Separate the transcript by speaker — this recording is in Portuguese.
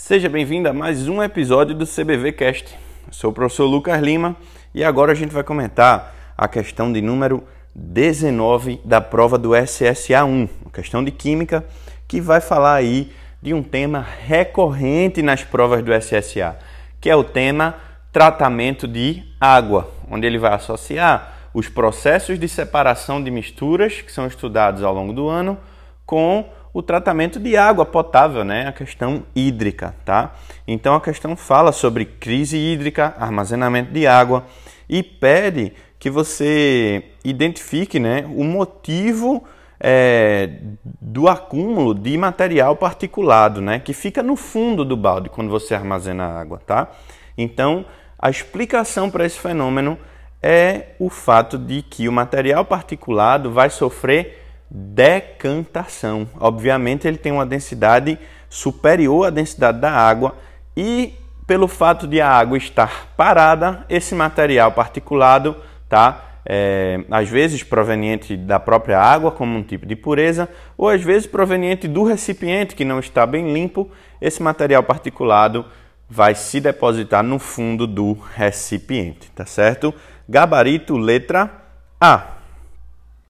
Speaker 1: Seja bem-vindo a mais um episódio do CBV Cast. Eu sou o professor Lucas Lima e agora a gente vai comentar a questão de número 19 da prova do SSA1, uma questão de química que vai falar aí de um tema recorrente nas provas do SSA, que é o tema tratamento de água, onde ele vai associar os processos de separação de misturas que são estudados ao longo do ano com o tratamento de água potável, né? A questão hídrica, tá? Então a questão fala sobre crise hídrica, armazenamento de água e pede que você identifique, né, o motivo é, do acúmulo de material particulado, né, que fica no fundo do balde quando você armazena água, tá? Então a explicação para esse fenômeno é o fato de que o material particulado vai sofrer decantação. Obviamente, ele tem uma densidade superior à densidade da água e pelo fato de a água estar parada, esse material particulado, tá? É, às vezes proveniente da própria água, como um tipo de pureza, ou às vezes proveniente do recipiente que não está bem limpo, esse material particulado vai se depositar no fundo do recipiente, tá certo? Gabarito letra A.